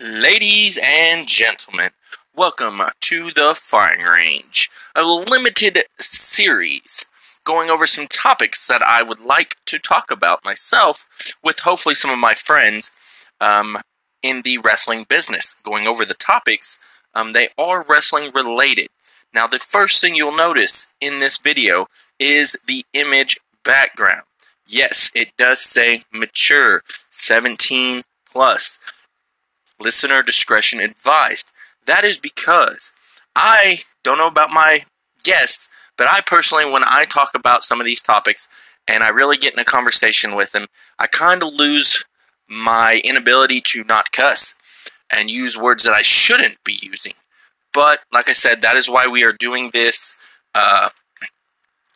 Ladies and gentlemen, welcome to the firing range, a limited series going over some topics that I would like to talk about myself with hopefully some of my friends um, in the wrestling business. Going over the topics, um, they are wrestling related. Now, the first thing you'll notice in this video is the image background. Yes, it does say mature, 17 plus. Listener discretion advised. That is because I don't know about my guests, but I personally, when I talk about some of these topics and I really get in a conversation with them, I kind of lose my inability to not cuss and use words that I shouldn't be using. But like I said, that is why we are doing this uh,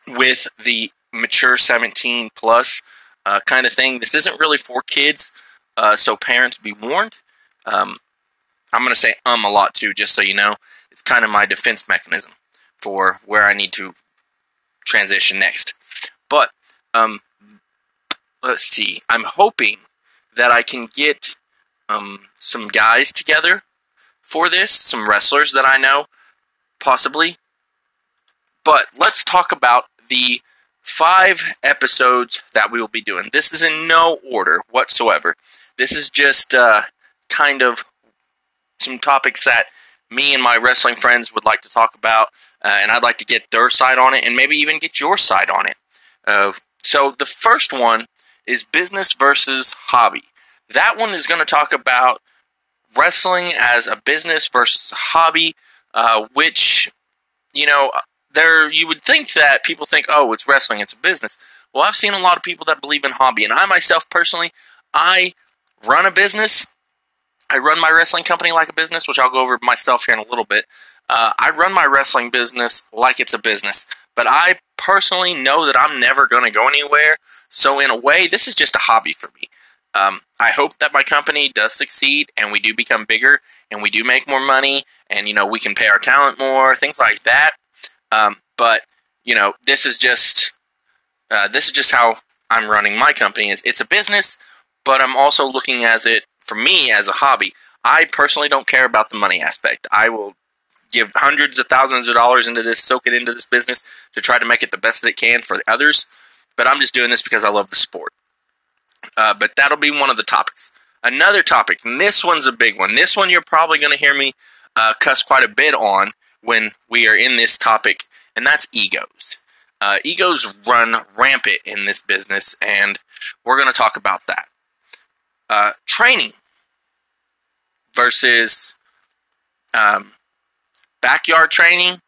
with the mature 17 plus uh, kind of thing. This isn't really for kids, uh, so parents be warned. Um, I'm going to say um a lot too, just so you know. It's kind of my defense mechanism for where I need to transition next. But um, let's see. I'm hoping that I can get um, some guys together for this, some wrestlers that I know, possibly. But let's talk about the five episodes that we will be doing. This is in no order whatsoever. This is just uh, kind of some topics that me and my wrestling friends would like to talk about, uh, and I'd like to get their side on it, and maybe even get your side on it. Uh, so the first one is business versus hobby. That one is going to talk about wrestling as a business versus a hobby, uh, which you know there you would think that people think, oh, it's wrestling, it's a business. Well, I've seen a lot of people that believe in hobby, and I myself personally, I run a business. I run my wrestling company like a business, which I'll go over myself here in a little bit. Uh, I run my wrestling business like it's a business, but I personally know that I'm never going to go anywhere. So, in a way, this is just a hobby for me. Um, I hope that my company does succeed and we do become bigger and we do make more money and you know we can pay our talent more, things like that. Um, but you know, this is just uh, this is just how I'm running my company. Is it's a business, but I'm also looking as it for me as a hobby. I personally don't care about the money aspect. I will give hundreds of thousands of dollars into this, soak it into this business to try to make it the best that it can for the others. But I'm just doing this because I love the sport. Uh, but that'll be one of the topics. Another topic, and this one's a big one. This one you're probably going to hear me uh, cuss quite a bit on when we are in this topic, and that's egos. Uh, egos run rampant in this business, and we're going to talk about that. Training versus um, backyard training,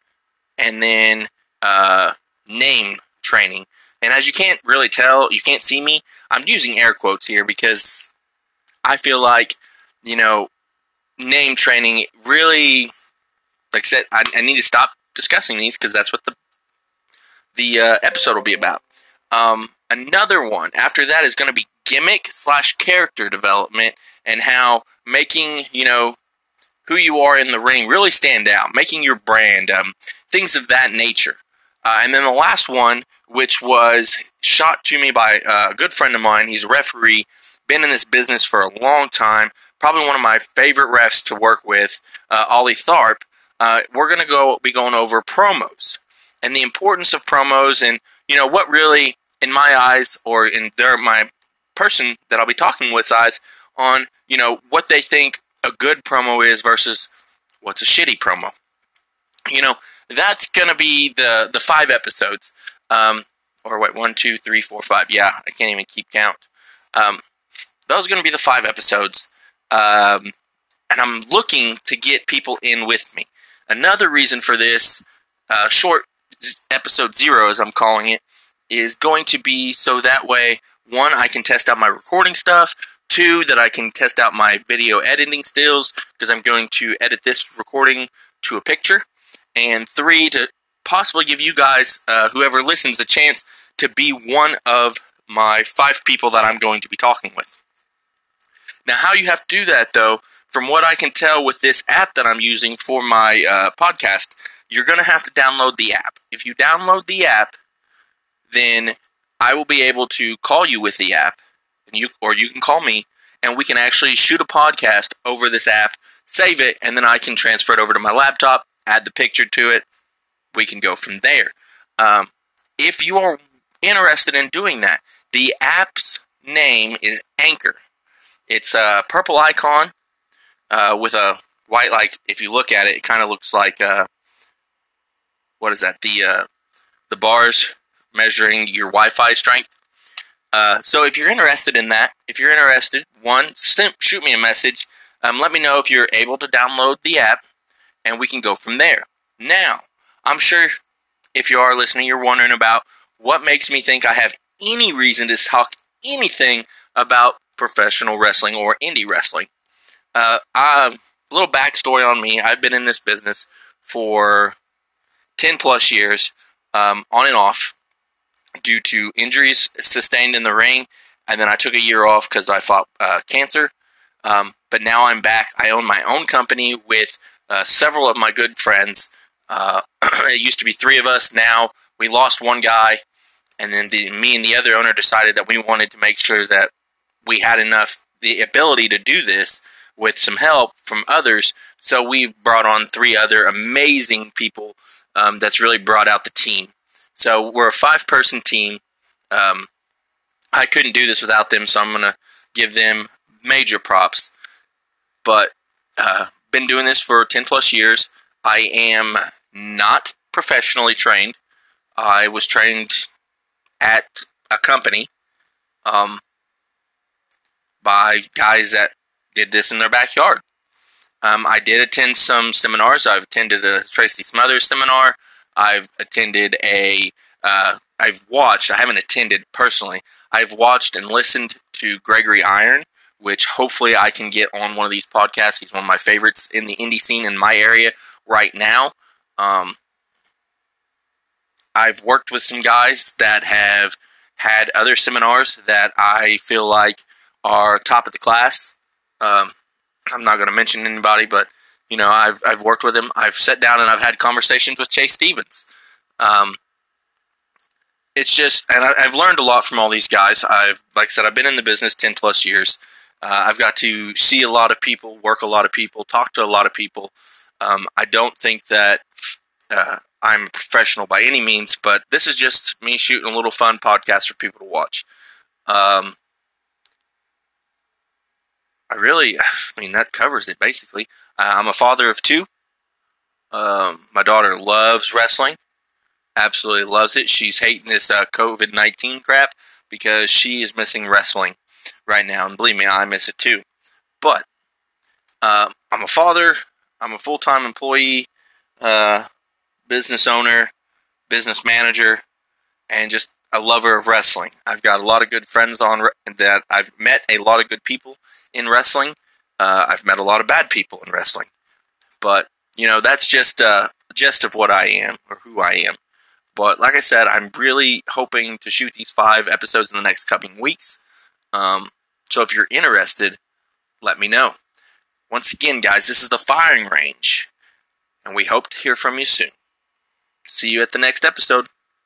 and then uh, name training. And as you can't really tell, you can't see me, I'm using air quotes here because I feel like, you know, name training really like I said, I, I need to stop discussing these because that's what the the uh, episode will be about. Um, another one after that is going to be gimmick slash character development and how making you know who you are in the ring really stand out, making your brand, um, things of that nature. Uh, and then the last one, which was shot to me by uh, a good friend of mine. He's a referee, been in this business for a long time. Probably one of my favorite refs to work with, uh, Ollie Tharp uh, we're going to go be going over promos and the importance of promos and you know what really in my eyes or in their my person that I'll be talking with eyes on you know what they think a good promo is versus what's a shitty promo. You know that's gonna be the the five episodes. Um, or wait one two three four five. Yeah I can't even keep count. Um, those are gonna be the five episodes. Um, and I'm looking to get people in with me. Another reason for this uh, short episode zero, as I'm calling it, is going to be so that way, one, I can test out my recording stuff. Two, that I can test out my video editing skills because I'm going to edit this recording to a picture. And three, to possibly give you guys, uh, whoever listens, a chance to be one of my five people that I'm going to be talking with. Now, how you have to do that, though, from what I can tell with this app that I'm using for my uh, podcast, you're going to have to download the app. If you download the app, then I will be able to call you with the app, and you or you can call me, and we can actually shoot a podcast over this app, save it, and then I can transfer it over to my laptop, add the picture to it. We can go from there. Um, if you are interested in doing that, the app's name is Anchor. It's a purple icon uh, with a white, like if you look at it, it kind of looks like uh, what is that? The uh, the bars measuring your Wi-Fi strength. Uh, so if you're interested in that, if you're interested, one, shoot me a message. Um, let me know if you're able to download the app, and we can go from there. Now, I'm sure if you are listening, you're wondering about what makes me think I have any reason to talk anything about professional wrestling or indie wrestling. Uh, a little backstory on me: I've been in this business for ten plus years, um, on and off, due to injuries sustained in the ring, and then I took a year off because I fought uh, cancer. Um, but now I'm back. I own my own company with uh, several of my good friends. Uh, it used to be three of us. Now we lost one guy, and then the, me and the other owner decided that we wanted to make sure that we had enough the ability to do this with some help from others. So we've brought on three other amazing people um, that's really brought out the team. So we're a five person team. Um, I couldn't do this without them, so I'm going to give them major props. But uh, been doing this for 10 plus years. I am not professionally trained. I was trained at a company um, by guys that did this in their backyard. Um, I did attend some seminars. I've attended a Tracy Smothers seminar. I've attended a. have uh, watched. I haven't attended personally. I've watched and listened to Gregory Iron, which hopefully I can get on one of these podcasts. He's one of my favorites in the indie scene in my area right now. Um, I've worked with some guys that have had other seminars that I feel like are top of the class. Um, I'm not going to mention anybody, but you know, I've I've worked with him. I've sat down and I've had conversations with Chase Stevens. Um, it's just, and I, have learned a lot from all these guys. I've, like I said, I've been in the business ten plus years. Uh, I've got to see a lot of people, work a lot of people, talk to a lot of people. Um, I don't think that uh, I'm a professional by any means, but this is just me shooting a little fun podcast for people to watch. Um, I really, I mean, that covers it basically. Uh, I'm a father of two. Um, my daughter loves wrestling, absolutely loves it. She's hating this uh, COVID 19 crap because she is missing wrestling right now. And believe me, I miss it too. But uh, I'm a father, I'm a full time employee, uh, business owner, business manager, and just a lover of wrestling. I've got a lot of good friends on that I've met a lot of good people in wrestling. Uh, I've met a lot of bad people in wrestling, but you know that's just uh, a gist of what I am or who I am. But like I said, I'm really hoping to shoot these five episodes in the next coming weeks. Um, so if you're interested, let me know. Once again, guys, this is the firing range, and we hope to hear from you soon. See you at the next episode.